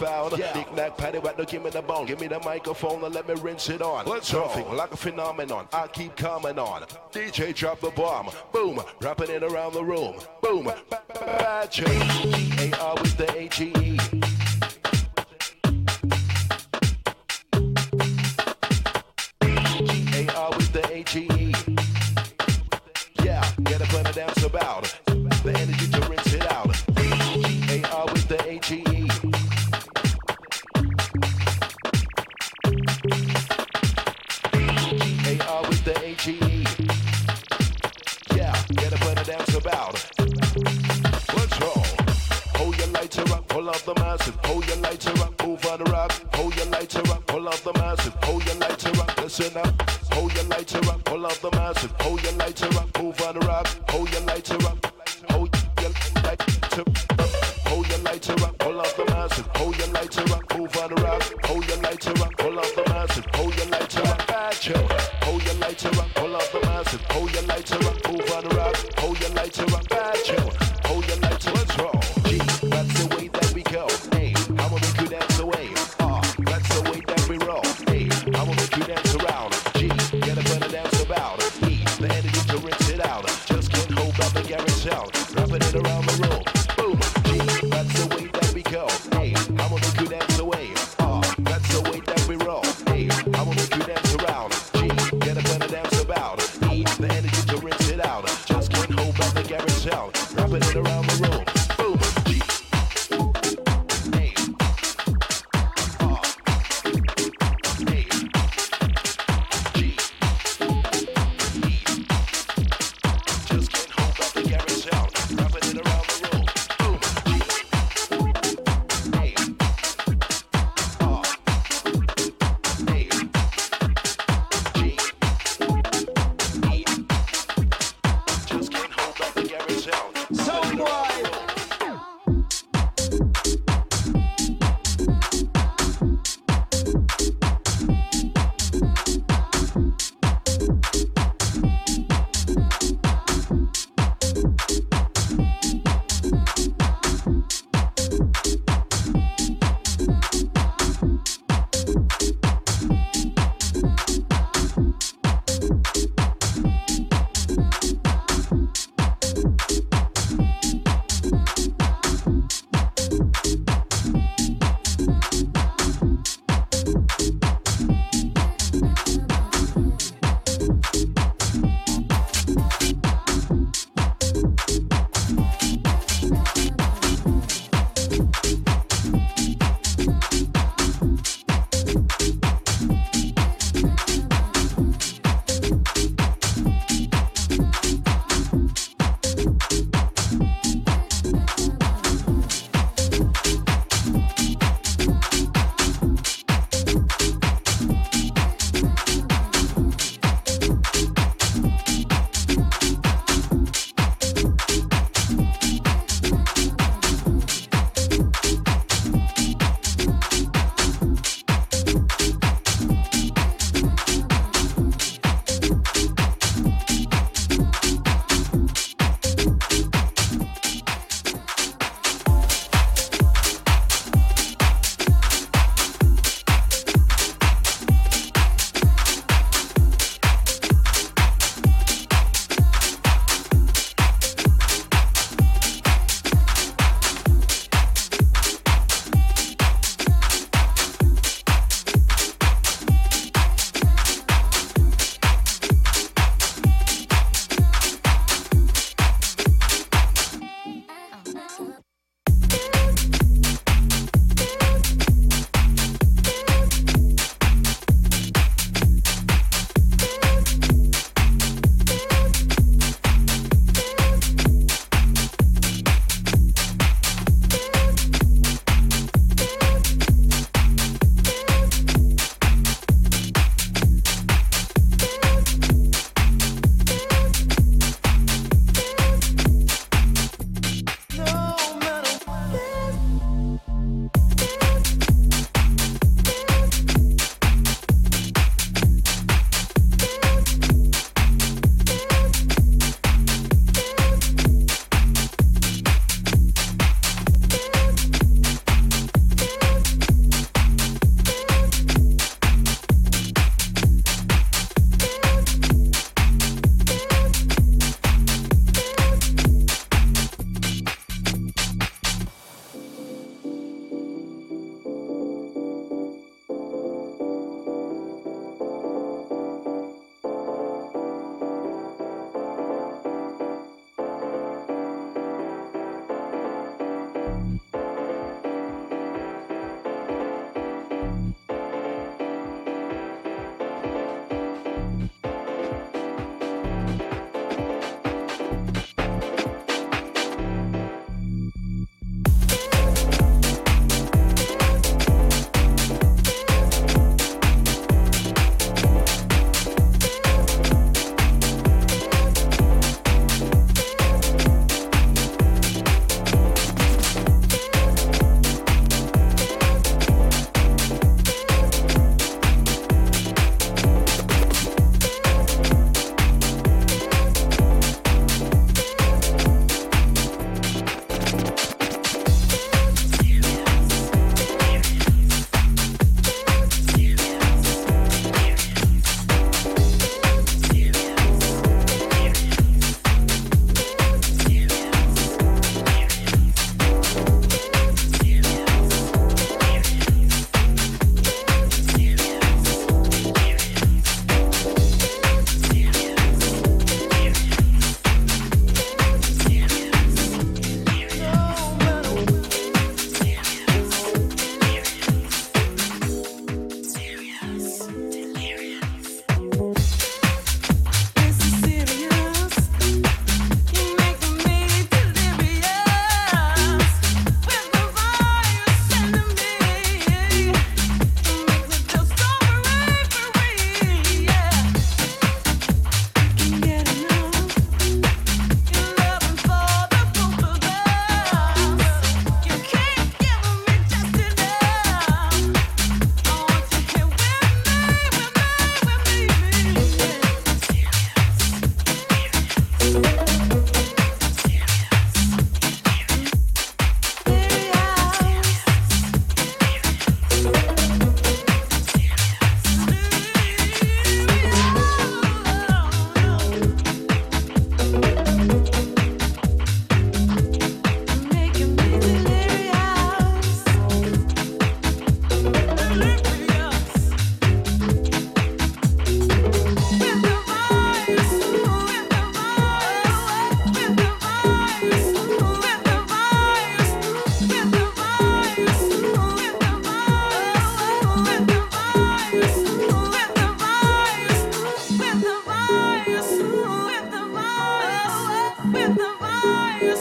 foul. Yeah. Knick knack, paddy whack, no give me the bone. Give me the microphone and let me rinse it on. Let's Something go. like a phenomenon. I keep coming on. DJ drop the bomb. Boom. Rapping it around the room. Boom. Bad change. AR with the AGE.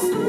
Yes.